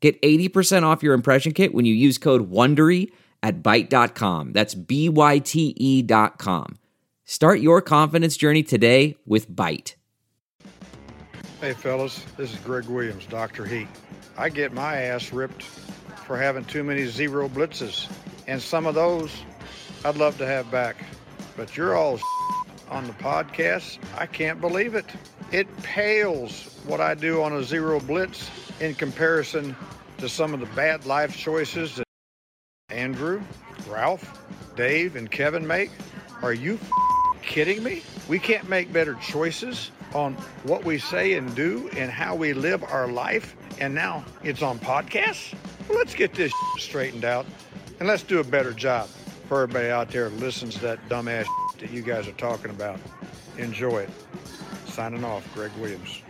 Get 80% off your impression kit when you use code WONDERY at Byte.com. That's B-Y-T-E dot com. Start your confidence journey today with Byte. Hey fellas, this is Greg Williams, Dr. Heat. I get my ass ripped for having too many zero blitzes. And some of those I'd love to have back. But you're all on the podcast. I can't believe it. It pales what I do on a zero blitz in comparison to some of the bad life choices that Andrew, Ralph, Dave, and Kevin make? Are you kidding me? We can't make better choices on what we say and do and how we live our life, and now it's on podcasts? Let's get this straightened out and let's do a better job for everybody out there who listens to that dumbass that you guys are talking about. Enjoy it. Signing off, Greg Williams.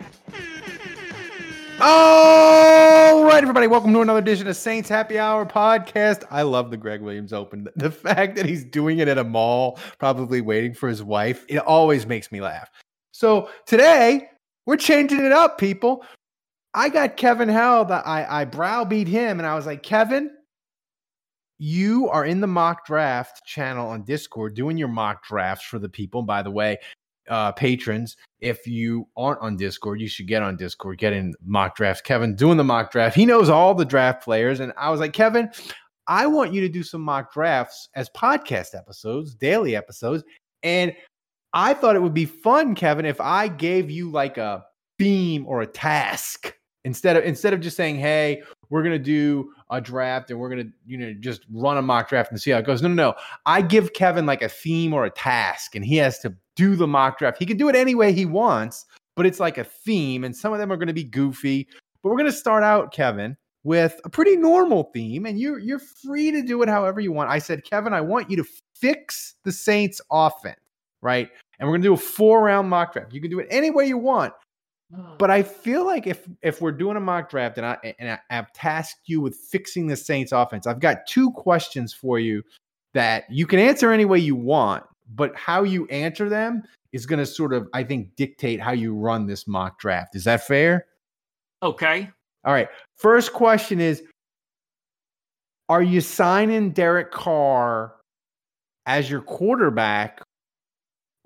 All right, everybody, welcome to another edition of Saints Happy Hour podcast. I love the Greg Williams Open. The fact that he's doing it at a mall, probably waiting for his wife, it always makes me laugh. So today, we're changing it up, people. I got Kevin Held. I, I browbeat him, and I was like, Kevin, you are in the mock draft channel on Discord doing your mock drafts for the people. by the way, uh, patrons, if you aren't on Discord, you should get on Discord, get in mock drafts. Kevin doing the mock draft. He knows all the draft players. And I was like, Kevin, I want you to do some mock drafts as podcast episodes, daily episodes. And I thought it would be fun, Kevin, if I gave you like a theme or a task instead of instead of just saying, "Hey, we're gonna do a draft and we're gonna you know just run a mock draft and see how it goes." No, no, no. I give Kevin like a theme or a task, and he has to do the mock draft. He can do it any way he wants, but it's like a theme, and some of them are going to be goofy. But we're going to start out, Kevin, with a pretty normal theme, and you're you're free to do it however you want. I said, Kevin, I want you to fix the Saints offense, right? And we're going to do a four round mock draft. You can do it any way you want. But I feel like if if we're doing a mock draft and I and I, I've tasked you with fixing the Saints offense, I've got two questions for you that you can answer any way you want but how you answer them is going to sort of, I think, dictate how you run this mock draft. Is that fair? Okay. All right. First question is Are you signing Derek Carr as your quarterback,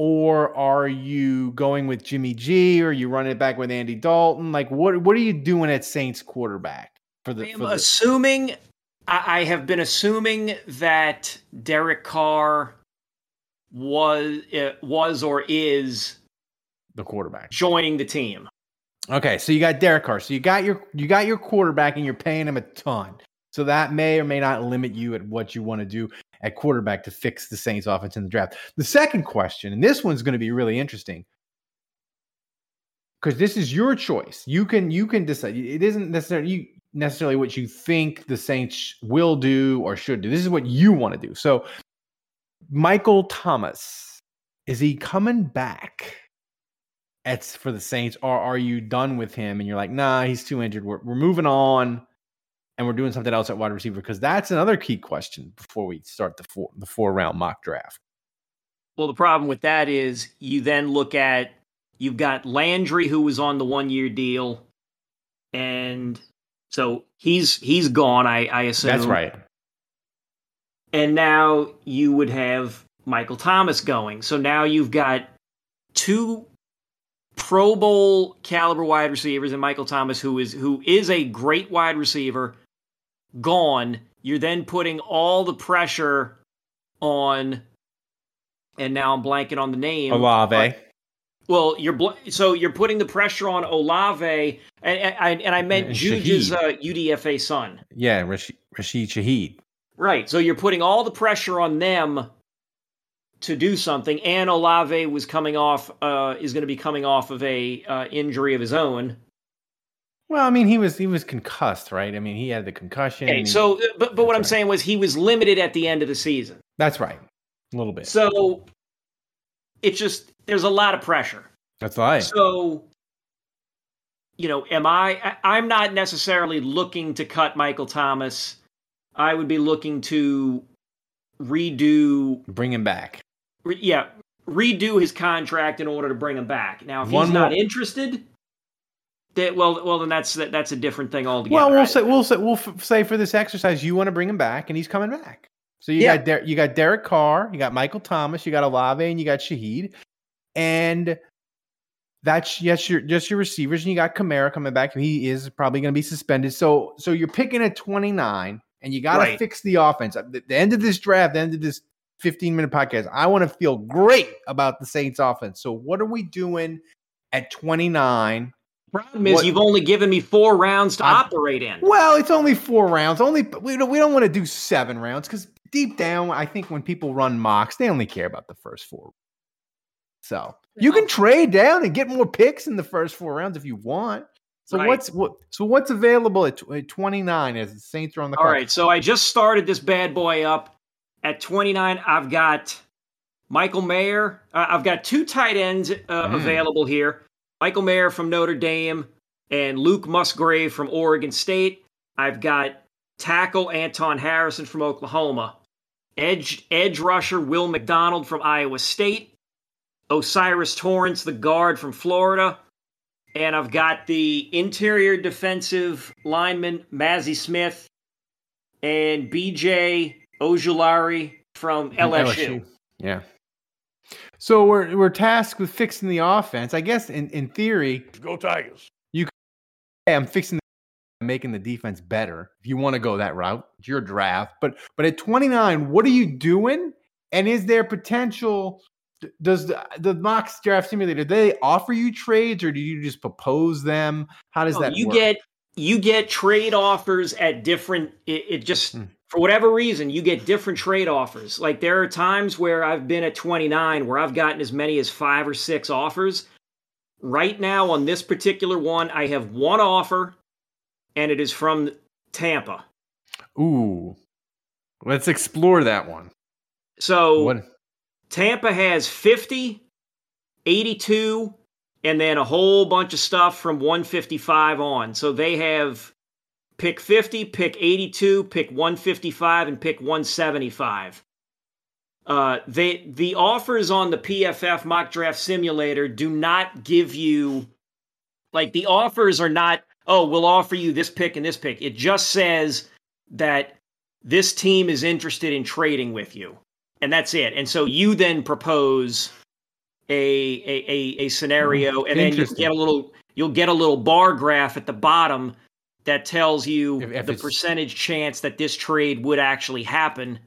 or are you going with Jimmy G, or are you running it back with Andy Dalton? Like, what, what are you doing at Saints quarterback? For the, I am the- assuming I have been assuming that Derek Carr was uh, was or is the quarterback joining the team. Okay, so you got Derek Carr. So you got your you got your quarterback, and you're paying him a ton. So that may or may not limit you at what you want to do at quarterback to fix the Saints offense in the draft. The second question, and this one's going to be really interesting because this is your choice. You can you can decide. It isn't necessarily you necessarily what you think the Saints will do or should do. This is what you want to do. So Michael Thomas, is he coming back? At, for the Saints, or are you done with him and you're like, nah, he's too injured. We're, we're moving on and we're doing something else at wide receiver? Because that's another key question before we start the four the four round mock draft. Well, the problem with that is you then look at you've got Landry who was on the one year deal, and so he's he's gone. I I assume that's right and now you would have Michael Thomas going. So now you've got two Pro Bowl caliber wide receivers and Michael Thomas, who is who is a great wide receiver, gone. You're then putting all the pressure on, and now I'm blanking on the name. Olave. well, you're bl- so you're putting the pressure on Olave, and, and, and I meant Juju's uh, UDFA son. Yeah, Rashid, Rashid Shaheed. Right. So you're putting all the pressure on them to do something. And Olave was coming off, uh, is going to be coming off of a uh, injury of his own. Well, I mean, he was he was concussed, right? I mean, he had the concussion. Okay, so uh, but but what I'm right. saying was he was limited at the end of the season. that's right, a little bit. So it's just there's a lot of pressure. that's right. So you know, am I, I'm not necessarily looking to cut Michael Thomas. I would be looking to redo Bring him back. re, yeah, redo his contract in order to bring him back. Now if One he's not more- interested, well well then that's that's a different thing altogether. Well, we'll I- say we'll say we'll f- say for this exercise, you want to bring him back, and he's coming back. So you Yeah. got Der- you got Derek Carr, you got Michael Thomas, you got Olave, and you got Shaheed, and that's yes, your just your receivers, and you got Kamara coming back. He is probably going to be suspended. So so you're picking at 29, and you got to Right. fix the offense. The, the end of this draft, the end of this 15 minute podcast, I want to feel great about the Saints offense. So what are we doing at 29? Problem is what- you've only given me four rounds to I'm- operate in. Well, it's only four rounds. Only we don't we don't want to do seven rounds because deep down, I think when people run mocks, they only care about the first four. So you can trade down and get more picks in the first four rounds if you want. So Right. what's what? So what's available at, tw- at twenty nine as the Saints are on the card? clock? right, so I just started this bad boy up at 29. I've got Michael Mayer. Uh, I've got two tight ends uh, Mm. available here Michael Mayer from Notre Dame and Luke Musgrave from Oregon State. I've got tackle Anton Harrison from Oklahoma, edge, edge rusher Will McDonald from Iowa State, O'Cyrus Torrence, the guard from Florida. And I've got the interior defensive lineman, Mazi Smith, and BJ Ojulari from From LSU. Yeah. So we're we're tasked with fixing the offense. I guess in, in theory, Go Tigers. You, hey, I'm fixing the, making the defense better. If you want to go that route, it's your draft. But but at 29, what are you doing? And is there potential? Does the, the mock draft simulator do they offer you trades or do you just propose them? How does No, that you work? get you get trade offers at different it, it just Hmm. For whatever reason you get different trade offers like there are times where i've been at 29 where i've gotten as many as five or six offers right now on this particular one i have one offer and it is from tampa Ooh, let's explore that one. so What? Tampa has 50, 82, and then a whole bunch of stuff from 155 on. So they have pick 50, pick 82, pick 155, and pick 175. Uh, they the offers on the PFF mock draft simulator do not give you like the offers are not oh we'll offer you this pick and this pick. It just says that this team is interested in trading with you and that's it. And so you then propose a a, a, a scenario, and then you get a little you'll get a little bar graph at the bottom that tells you If- if the percentage chance that this trade would actually happen.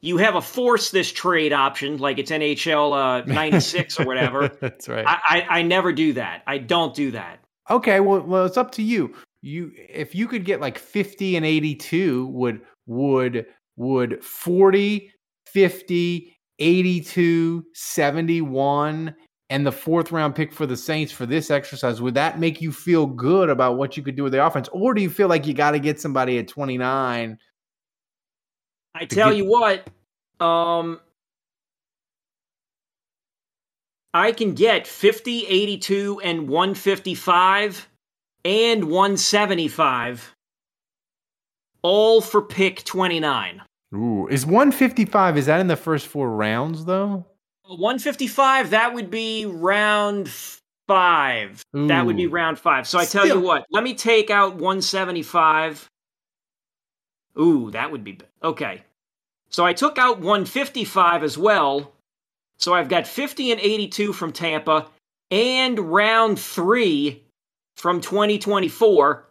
You have a force this trade option, like it's NHL uh, 96 or whatever. That's right. I, I, I never do that. I don't do that. Okay, well, well, it's up to you. You, if you could get like fifty and eighty-two, would would would 40, 50, 82, 71, and the fourth round pick for the Saints for this exercise, would that make you feel good about what you could do with the offense? Or do you feel like you got to get somebody at 29? I tell get- you what, um, I can get 50, 82, and 155 and 175 all for pick 29. Ooh, is 155 is that in the first four rounds though? 155, that would be round five. That would be round five. So I tell Still- you what, let me take out 175. Ooh, that would be okay. So I took out 155 as well. So I've got 50 and 82 from Tampa and round three from 2024.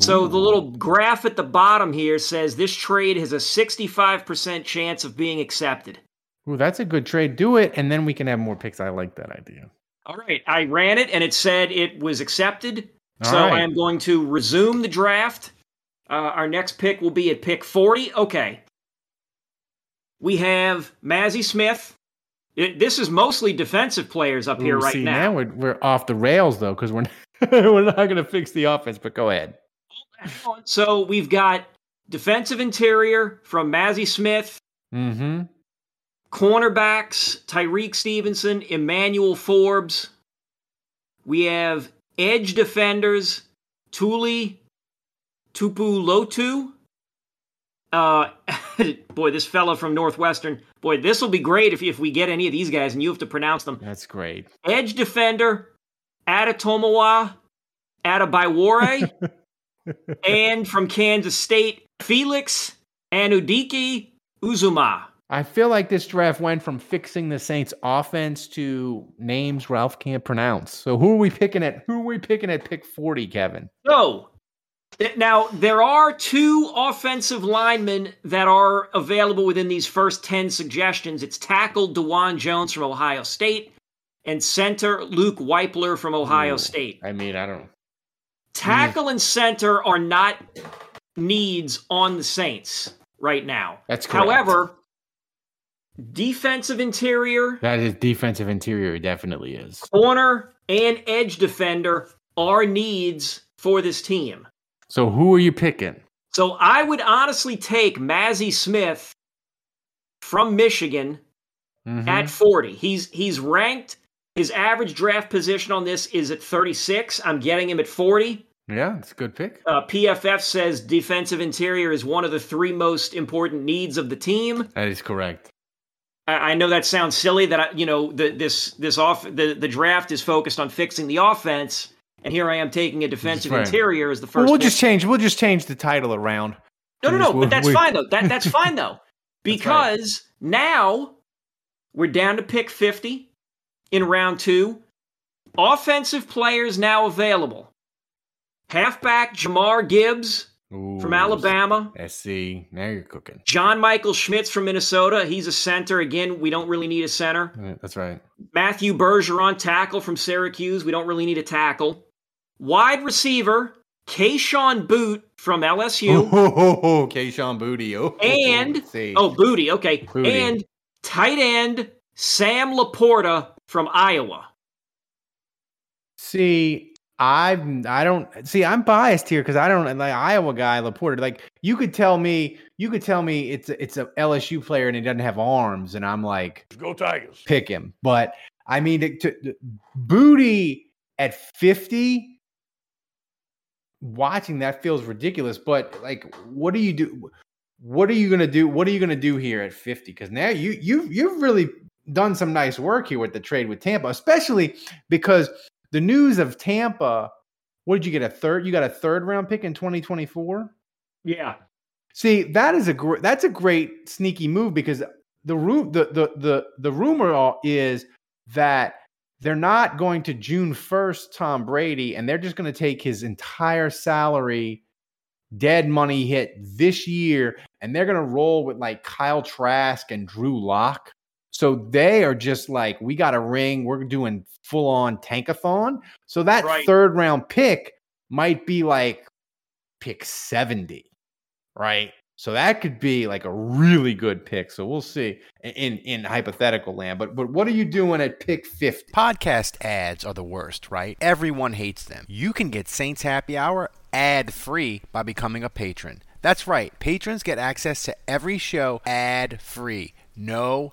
So the little graph at the bottom here says this trade has a 65% chance of being accepted. Ooh, that's a good trade. Do it, and then we can have more picks. I like that idea. All right, I ran it and it said it was accepted. All so right. I am going to resume the draft. Uh, our next pick will be at pick 40. Okay. We have Mazi Smith. It- this is mostly defensive players up here Ooh, right see, now. we're, we're off the rails though because we're We're not going to fix the offense, but go ahead. So we've got defensive interior from Mazi Smith, Mm-hmm. Cornerbacks Tyrique Stevenson, Emmanuel Forbes. We have edge defenders Tuli Tuipulotu. Uh, boy, this fella from Northwestern. Boy, this will be great if, if we get any of these guys and you have to pronounce them. That's great. Edge defender Adetomiwa Adebawore. and from Kansas State, Felix Anudiki Uzuma. I feel like this draft went from fixing the Saints offense to names Ralph can't pronounce. So who are we picking at who are we picking at pick 40, Kevin? So th- now there are two offensive linemen that are available within these first 10 suggestions. It's tackle Dawand Jones from Ohio State and center Luke Wypler from Ohio Ooh. State. I mean, I don't Tackle and center are not needs on the Saints right now. That's correct. However, defensive interior, that is defensive interior, definitely is. corner, and edge defender are needs for this team. So who are you picking? So I would honestly take Mazi Smith from Michigan Mhm. at 40. He's he's ranked his average draft position on this is at 36. I'm getting him at 40. yeah, it's a good pick. Uh, PFF says defensive interior is one of the three most important needs of the team. That is correct. I, I know that sounds silly that I, you know the, this this off the, the draft is focused on fixing the offense, and here I am taking a defensive right. interior as the 1st Well, we'll just change we'll just change the title around. No, no, no. We- But that's we- fine though. That that's fine though, because now we're down to pick fifty in round two. Offensive players now available. Halfback Jahmyr Gibbs from Ooh, Alabama. SC. Now you're cooking. John Michael Schmitz from Minnesota. He's a center. Again, we don't really need a center. Yeah, That's right. Matthew Bergeron, tackle from Syracuse. We don't really need a tackle. Wide receiver, Kayshon Boutte from LSU. Oh, Kayshon Booty. Oh, And-. Oh, Booty. Okay. Booty. And tight end Sam Laporta from Iowa. See, I've I don't see. I'm biased here because I don't like Iowa guy Laporta. Like you could tell me, you could tell me it's a, it's a LSU player and he doesn't have arms, and I'm like, Go Tigers. pick him. But I mean, to, to, Booty at 50, watching that feels ridiculous. But like, what do you do? What are you gonna do? What are you gonna do here at 50? Because now you you you've really done some nice work here with the trade with Tampa, especially because the news of Tampa. What did you get? A third? You got a third round pick in 2024. Yeah. See, that is a gr- that's a great sneaky move because the room the the the the rumor all- is that they're not going to June 1st Tom Brady and they're just going to take his entire salary dead money hit this year and they're going to roll with like Kyle Trask and Drew Lock. So they are just like we got a ring, we're doing full on tankathon. So that Right. third round pick might be like pick 70 right? So that could be like a really good pick. So we'll see in in hypothetical land. But but what are you doing at pick 50? Podcast ads are the worst, right? Everyone hates them. You can get Saints Happy Hour ad free by becoming a patron. That's right. Patrons get access to every show ad free. No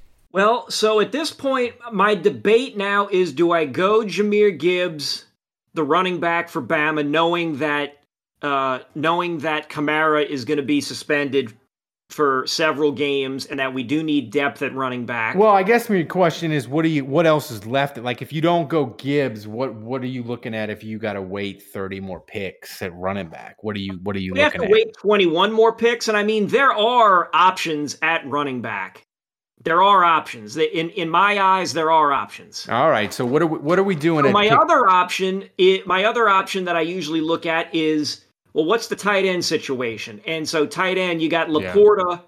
Well, so at this point, my debate now is do I go Jahmyr Gibbs, the running back for Bama, knowing that uh, knowing that Kamara is going to be suspended for several games and that we do need depth at running back. Well, I guess my question is what do you what else is left? Like if you don't go Gibbs, what what are you looking at if you got to wait 30 more picks at running back? What are you what are you we have to at? wait 21 more picks, and I mean there are options at running back. There are options. In in my eyes, there are options. All right. So what are we, what are we doing? So my pick- other option, i my other option that I usually look at is, well, what's the tight end situation? And so tight end, you got Yeah. Laporta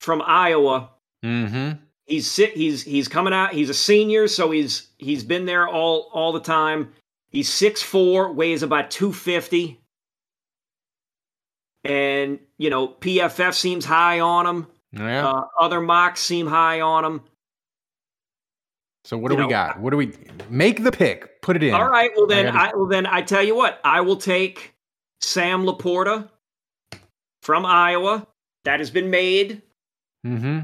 from Iowa. Mhm. He's sit. He's he's coming out. He's a senior, so he's he's been there all all the time. He's six four, weighs about two fifty, and you know PFF seems high on him. Yeah. Uh, other mocks seem high on him. so what do you we know, got? What do we make the pick? Put it in. All right. Well then, gotta- I, well then I tell you what. I will take Sam Laporta from Iowa. That has been made. Mm-hmm.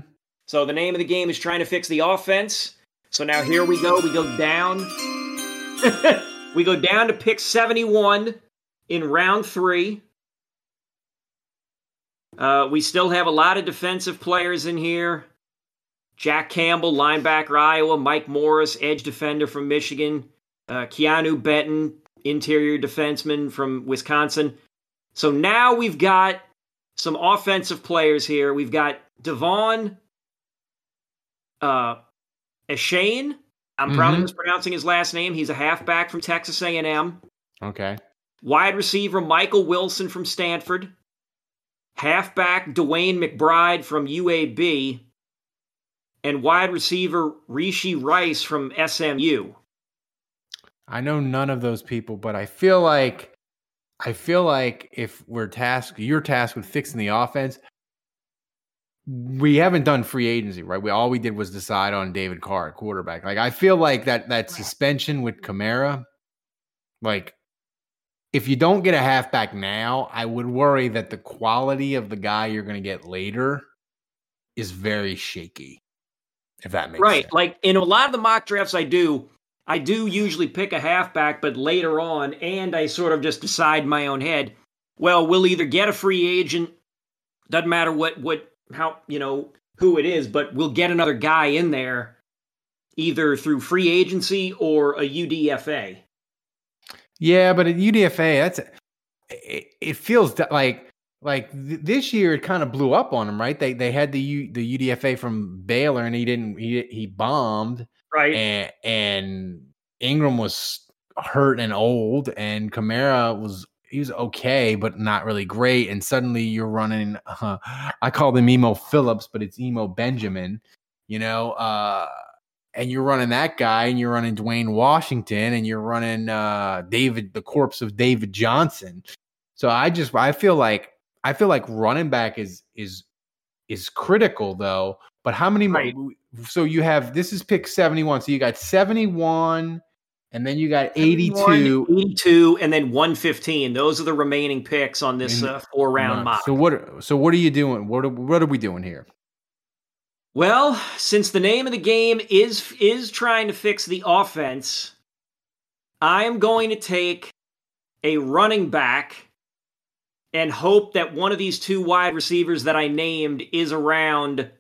So the name of the game is trying to fix the offense. So now here we go. We go down. we go down to pick 71 in round three. Uh, we still have a lot of defensive players in here. Jack Campbell, linebacker, Iowa. Mike Morris, edge defender from Michigan. Uh, Keanu Benton, interior defenseman from Wisconsin. So now we've got some offensive players here. We've got Devon uh, Achane. I'm probably Mhm. mispronouncing his last name. He's a halfback from Texas A&M. Okay. Wide receiver Michael Wilson from Stanford. Halfback DeWayne McBride from UAB. And wide receiver Rashee Rice from SMU. I know none of those people, but I feel like I feel like if we're tasked, you're tasked with fixing the offense. We haven't done free agency, right? We all we did was decide on David Carr quarterback. Like I feel like that that suspension with Kamara, like if you don't get a halfback now, I would worry that the quality of the guy you're going to get later is very shaky. If that makes sense. Right. sense. Like in a lot of the mock drafts I do, I do usually pick a halfback, but later on, and I sort of just decide in my own head, well, we'll either get a free agent, doesn't matter what what how you know who it is, but we'll get another guy in there either through free agency or a UDFA. Yeah, but at UDFA, that's it, it feels like like th- this year it kind of blew up on him, right? They they had the U, the UDFA from Baylor and he didn't he he bombed Right. and and Ingram was hurt and old and Kamara was he was okay but not really great and suddenly you're running uh, I call them Emo Phillips but it's Emo Benjamin, you know, uh and you're running that guy and you're running Dwayne Washington and you're running uh David the corpse of David Johnson. So I just I feel like I feel like running back is is is critical though. But how many Right. more so you have this is pick 71. So you got 71 and then you got 82 82, and then 115. Those are the remaining picks on this uh, four round mock. So what so what are you doing? What are, what are we doing here? Well, since the name of the game is is trying to fix the offense, I am going to take a running back and hope that one of these two wide receivers that I named is around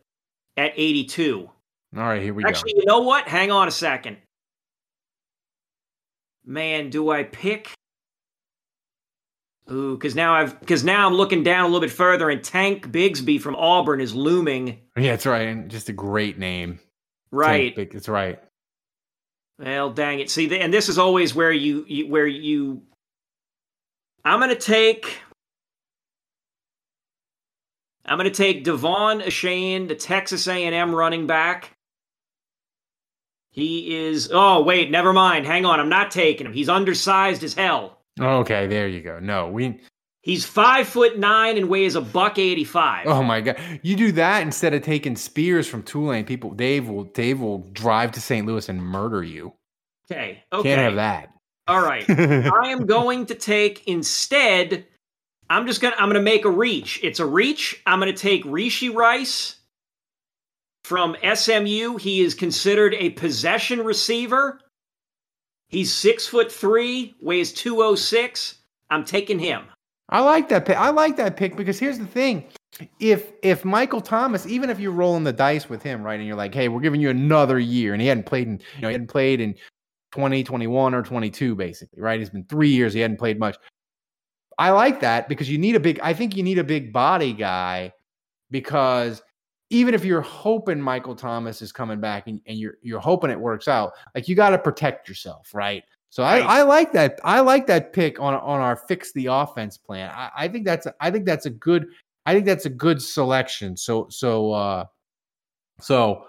at 82. All right, here we go. Actually, you know what? Hang on a second. Man, do I pick Ooh, because now I've because now I'm looking down a little bit further, and Tank Bigsby from Auburn is looming. Yeah, that's right. And just a great name. Right. Tank That's right. Well, dang it. See, and this is always where you, you where you. I'm gonna take. I'm gonna take Devon Achane, the Texas A&M running back. He is. Oh wait, never mind. Hang on, I'm not taking him. He's undersized as hell. Okay, there you go. No, we He's five foot nine and weighs a buck eighty five. Oh my god! You do that instead of taking Spears from Tulane. People, Dave will Dave will drive to St. Louis and murder you. Okay. Okay. Can't have that. All right. I am going to take instead. I'm just gonna. I'm gonna make a reach. It's a reach. I'm gonna take Rashee Rice from SMU. He is considered a possession receiver. He's six foot three, weighs two oh six. I'm taking him. I like that pick. I like that pick because here's the thing: if if Michael Thomas, even if you're rolling the dice with him, right, and you're like, hey, we're giving you another year, and he hadn't played in, you know, he hadn't played in 20, 21, or 22, basically, right? It's been three years. He hadn't played much. I like that because you need a big. I think you need a big body guy because even if you're hoping Michael Thomas is coming back and, and you're you're hoping it works out, like you got to protect yourself, right? So Right. I, I like that. I like that pick on on our fix the offense plan. I, I think that's a, I think that's a good I think that's a good selection. So so uh so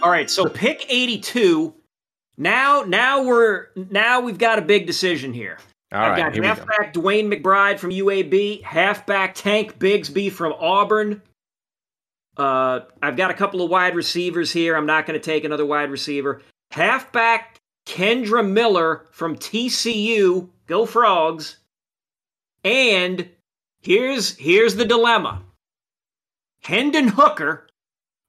All right, so pick 82. Now, now we're now we've got a big decision here. All I've right, got halfback DeWayne McBride from UAB, halfback Tank Bigsby from Auburn. Uh, I've got a couple of wide receivers here. I'm not going to take another wide receiver. Halfback Kendre Miller from TCU. Go Frogs. And here's here's the dilemma. Hendon Hooker,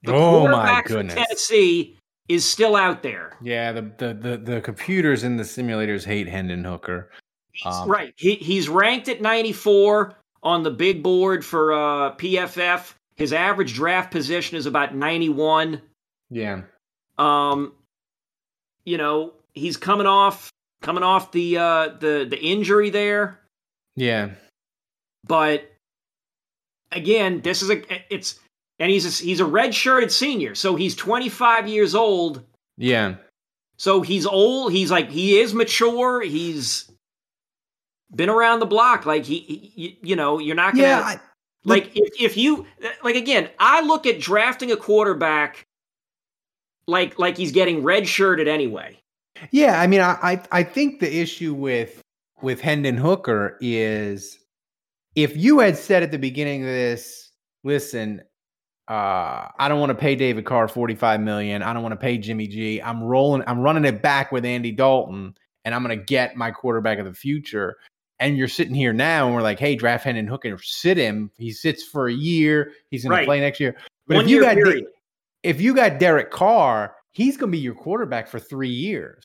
the Oh, my quarterback goodness. Tennessee, is still out there. Yeah, the, the the the computers in the simulators hate Hendon Hooker. Um, right. He he's ranked at 94 on the big board for uh, PFF. His average draft position is about 91. Yeah. Um, you know, he's coming off coming off the uh, the the injury there, Yeah. but again, this is a it's and he's a, he's a red-shirted senior, so he's 25 years old. Yeah. So he's old. He's like he is mature. He's been around the block. Like he, he you know, you're not gonna Yeah. I, like if, if you like again i look at drafting a quarterback like like he's getting red shirted anyway Yeah, I mean, I, I I think the issue with with Hendon Hooker is if you had said at the beginning of this, listen, uh, I don't want to pay David Carr forty five million. I don't want to pay Jimmy G. I'm rolling. I'm running it back with Andy Dalton, and I'm going to get my quarterback of the future. And you're sitting here now, and we're like, hey, draft Hendon Hooker, sit him. He sits for a year. He's going Right. to play next year. But One if you got period. if you got Derek Carr, he's going to be your quarterback for three years.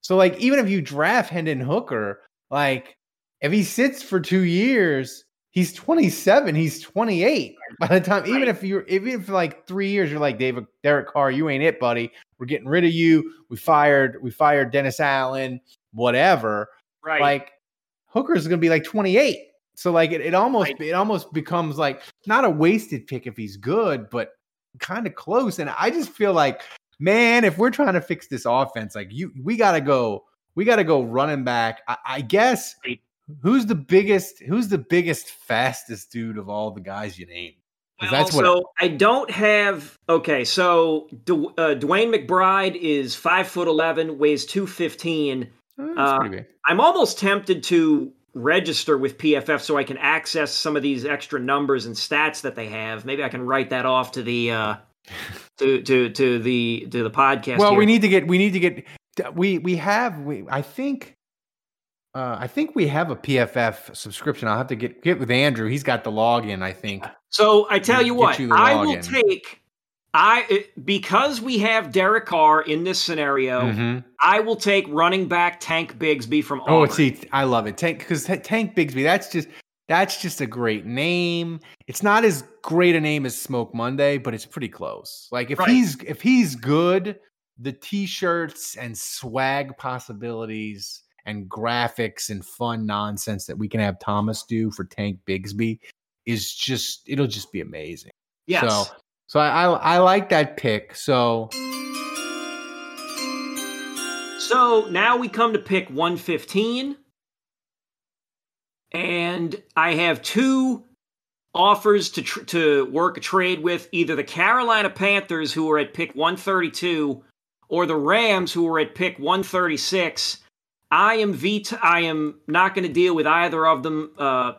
So, like, even if you draft Hendon Hooker, like, if he sits for two years, he's 27, he's 28. By the time, even Right. if you're, even if like three years, you're like, David, Derek Carr, you ain't it, buddy. We're getting rid of you. We fired, we fired Dennis Allen, whatever. right Like, Hooker's going to be like 28. So, like, it, it almost, Right. it almost becomes like not a wasted pick if he's good, but kind of close. And I just feel like, man, if we're trying to fix this offense, like you, we gotta go, we gotta go running back. I, I guess who's the biggest, who's the biggest, fastest dude of all the guys you named? 'Cause well, that's what- so i don't have okay so uh, DeWayne McBride is five foot 11 weighs 215 Eh, That's Uh, pretty big. i'm almost tempted to register with pff so i can access some of these extra numbers and stats that they have maybe i can write that off to the uh to to to the to the podcast Well, here. we need to get, we need to get, we we have, we I think. Uh, I think we have a PFF subscription. I'll have to get get with Andrew. He's got the login. I think. So I tell you Get what, you I will take I it- because we have Derek Carr in this scenario, Mhm. I will take running back Tank Bigsby from Oh, see, I love it. Tank because Tank Bigsby. That's just that's just a great name. It's not as great a name as Smoke Monday, but it's pretty close. Like if Right. he's if he's good, the t-shirts and swag possibilities and graphics and fun nonsense that we can have Thomas do for Tank Bigsby is just it'll just be amazing. yes. So so I I, I like that pick. So So now we come to pick 115. And I have two offers to tr- to work a trade with either the Carolina Panthers who are at pick 132 or the Rams who are at pick 136. I am vet- I am not going to deal with either of them uh,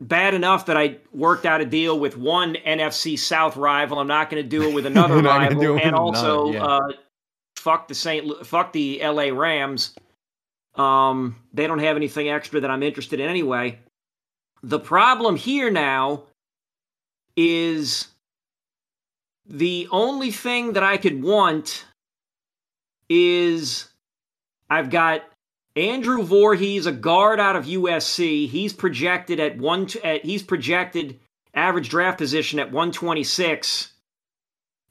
bad enough that I worked out a deal with one NFC South rival. I'm not going to do it with another You're not gonna rival do it with and also yeah. uh, fuck the Saint fuck the LA Rams. Um, they don't have anything extra that I'm interested in anyway. The problem here now is the only thing that I could want is I've got Andrew Voorhees, a guard out of USC. He's projected at one. At, he's projected average draft position at 126.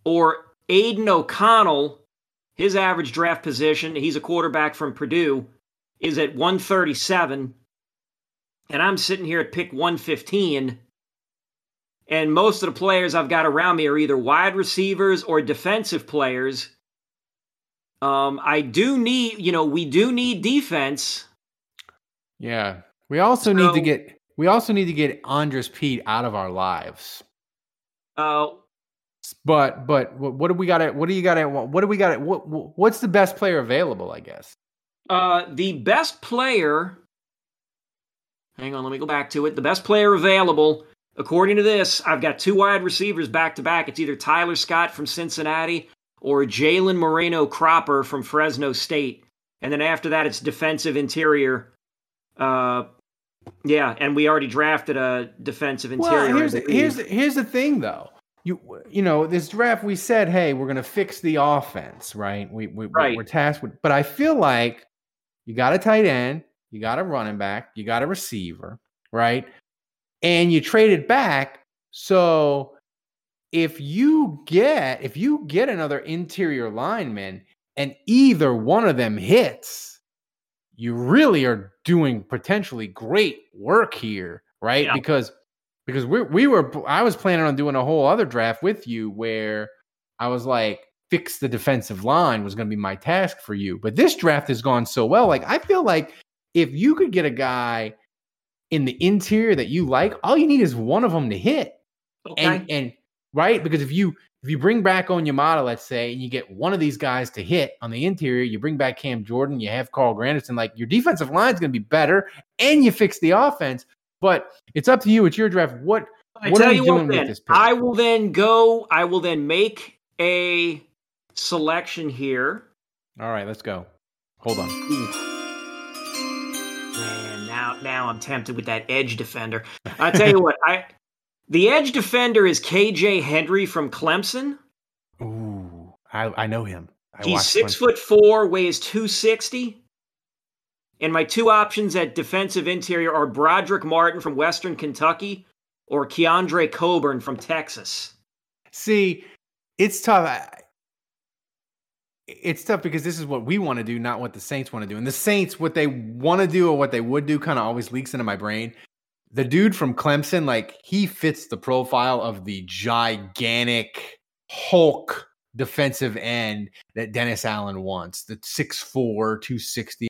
Or Aidan O'Connell, his average draft position. He's a quarterback from Purdue, is at 137. And I'm sitting here at pick 115. and most of the players I've got around me are either wide receivers or defensive players. Um, I do need, you know, we do need defense. Yeah. We also need to get we also need to get Andrus Peat out of our lives. Uh, But but what, what do we got at what do you got at what do we got at what what- what's the best player available, I guess? uh, the best player. Hang on, let me go back to it. The best player available, according to this, I've got two wide receivers back to back. It's either Tyler Scott from Cincinnati or Jalen Moreno Cropper from Fresno State. And then after that, it's defensive interior. Uh, yeah, and we already drafted a defensive interior. Well, here's the, here's the, here's the thing though. You you know this draft we said hey we're gonna fix the offense right we, we Right. we're tasked with but I feel like you got a tight end you got a running back you got a receiver right and you traded back so if you get if you get another interior lineman and either one of them hits you really are doing potentially great work here right Yeah. because because we we were I was planning on doing a whole other draft with you where I was like fix the defensive line was going to be my task for you but this draft has gone so well like I feel like if you could get a guy in the interior that you like all you need is one of them to hit okay. and and right because if you if you bring back Onyemata, let's say, and you get one of these guys to hit on the interior, you bring back Cam Jordan, you have Carl Granderson, like your defensive line is going to be better, and you fix the offense. But it's up to you. It's your draft. What I what are you doing what, with this pick? I will then go. I will then make a selection here. All right, let's go. Hold on. Man, now now I'm tempted with that edge defender. I tell you what, I the edge defender is KJ Henry from Clemson. Ooh, I, I know him. I He's six Clemson. foot four, weighs two sixty. And my two options at defensive interior are Brodric Martin from Western Kentucky or Keondre Coburn from Texas. See, it's tough. It's tough because this is what we want to do, not what the Saints want to do. And the Saints, what they want to do or what they would do, kind of always leaks into my brain. The dude from Clemson, like he fits the profile of the gigantic Hulk defensive end that Dennis Allen wants. The 6'4, 260,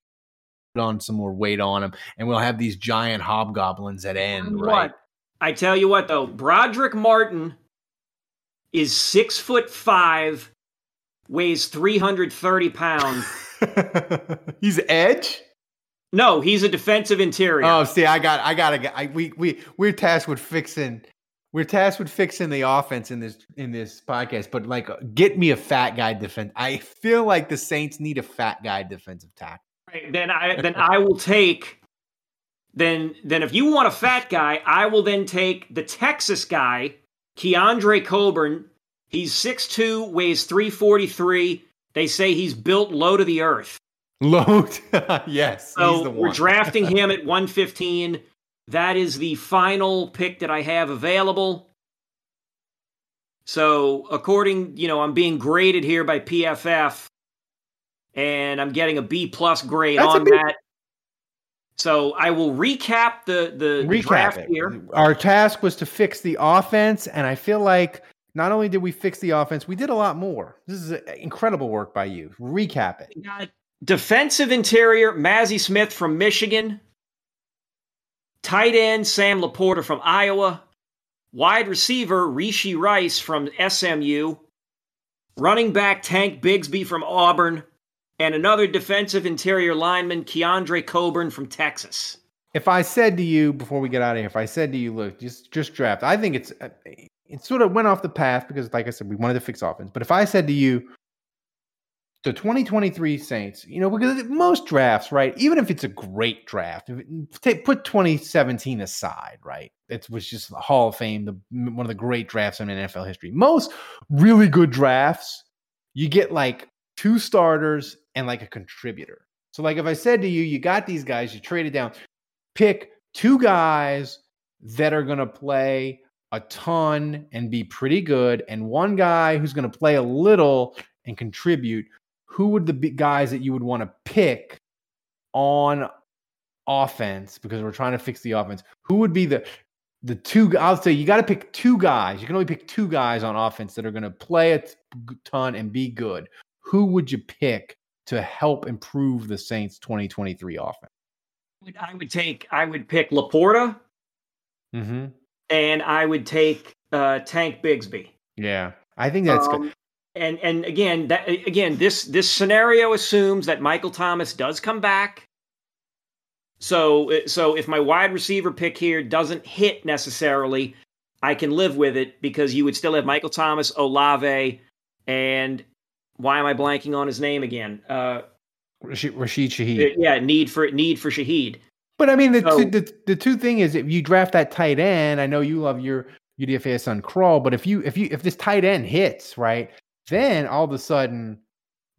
put on some more weight on him, and we'll have these giant hobgoblins at end, right? What? I tell you what, though, Brodric Martin is six foot five, weighs 330 pounds. He's edge. No, he's a defensive interior. Oh, see, I got, I got to. I, we, we, we're tasked with fixing. We're tasked with fixing the offense in this in this podcast. But like, get me a fat guy defense. I feel like the Saints need a fat guy defensive tackle. Right, then I then I will take then then if you want a fat guy, I will then take the Texas guy, Keondre Coburn. He's 6'2, weighs 343. They say he's built low to the earth. Load. yes, he's So the we're drafting him at 115. That is the final pick that I have available. So, according, you know, I'm being graded here by PFF, and I'm getting a B plus grade That's on B. that. So I will recap the the Recap draft it. here. Our task was to fix the offense, and I feel like not only did we fix the offense, we did a lot more. This is uh, incredible work by you. Recap it. We got defensive interior, Mazi Smith from Michigan. Tight end, Sam Laporta from Iowa. Wide receiver, Rashee Rice from SMU. Running back, Tank Bigsby from Auburn. And another defensive interior lineman, Keondre Coburn from Texas. if I said to you before we get out of here, if I said to you, look, just just draft, I think it's uh, it sort of went off the path because, like I said, we wanted to fix offense. But if I said to you, the 2023 Saints, you know, because most drafts, right, even if it's a great draft, put 2017 aside, right, it was just the Hall of Fame, the one of the great drafts in NFL history. Most really good drafts, you get like two starters and like a contributor. So, like if I said to you, you got these guys, you traded down, pick two guys that are going to play a ton and be pretty good, and one guy who's going to play a little and contribute. Who would the guys that you would want to pick on offense because we're trying to fix the offense? Who would be the the two. I'll say you got to pick two guys. You can only pick two guys on offense that are going to play a ton and be good. Who would you pick to help improve the Saints 2023 offense? I would take. I would pick Laporta, mm-hmm. and I would take uh, Tank Bigsby. Yeah, I think that's um, good. And and again, that again, this this scenario assumes that Michael Thomas does come back. So so if my wide receiver pick here doesn't hit necessarily, I can live with it because you would still have Michael Thomas, Olave, and why am I blanking on his name again? Uh, Rashid, Rashid Shaheed. Yeah, need for need for Shaheed. But I mean, the, so, two, the the two thing is, if you draft that tight end, I know you love your UDFA son Krull, but if you if you if this tight end hits right, then all of a sudden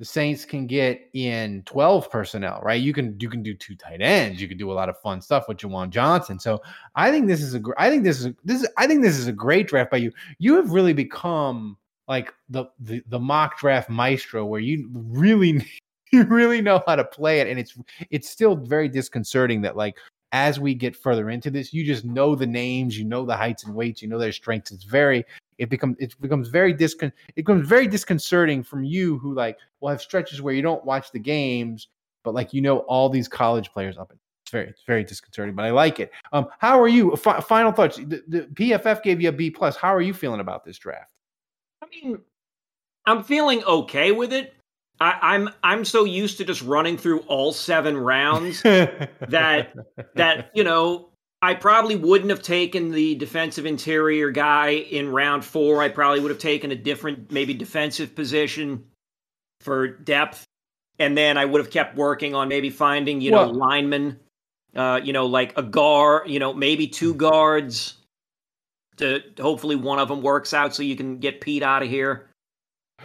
the Saints can get in 12 personnel, right? You can you can do two tight ends. You can do a lot of fun stuff with Juwan Johnson. So I think this is a I think this is this is I think this is a great draft by you. You have really become like the the, the mock draft maestro where you really you really know how to play it and it's it's still very disconcerting that like as we get further into this you just know the names you know the heights and weights you know their strengths. It's very it becomes it becomes very discon it becomes very disconcerting from you who like will have stretches where you don't watch the games but like you know all these college players up. It's very it's very disconcerting but i like it. Um how are you F- final thoughts the, the pff gave you a b plus. How are you feeling about this draft? I mean i'm feeling okay with it I, am I'm, I'm so used to just running through all seven rounds that that you know I probably wouldn't have taken the defensive interior guy in round four. I probably would have taken a different maybe defensive position for depth, and then I would have kept working on maybe finding you know well, linemen, uh, you know like a guard, you know maybe two guards. To hopefully one of them works out so you can get Peat out of here.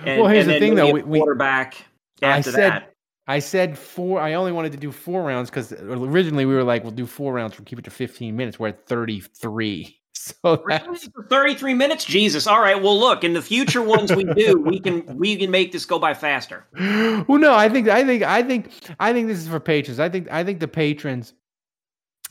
And, well, here's the thing, though. We, quarterback after I said, that. I said four. I only wanted to do four rounds because originally we were like, we'll do four rounds. We'll keep it to 15 minutes. We're at 33. So that's 33 minutes. Jesus. All right. Well, look, in the future ones we do, we can we can make this go by faster. Well, no, I think I think I think I think this is for patrons. I think I think the patrons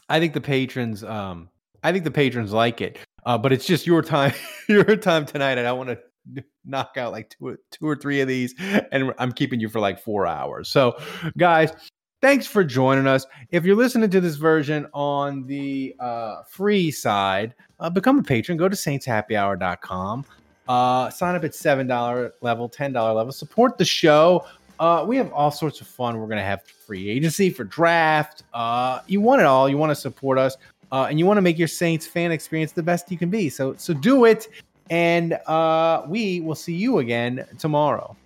I think the patrons um I think the patrons like it. Uh, but it's just your time your time tonight and I want to knock out like two, two or three of these, and I'm keeping you for like four hours. So, guys, thanks for joining us. If you're listening to this version on the uh, free side, uh, become a patron. Go to saintshappyhour.com. Uh, sign up at $7 level, $10 level. Support the show. Uh, we have all sorts of fun. We're going to have free agency for draft. Uh, you want it all. You want to support us. Uh, and you want to make your Saints fan experience the best you can be. So, so do it. And uh, we will see you again tomorrow.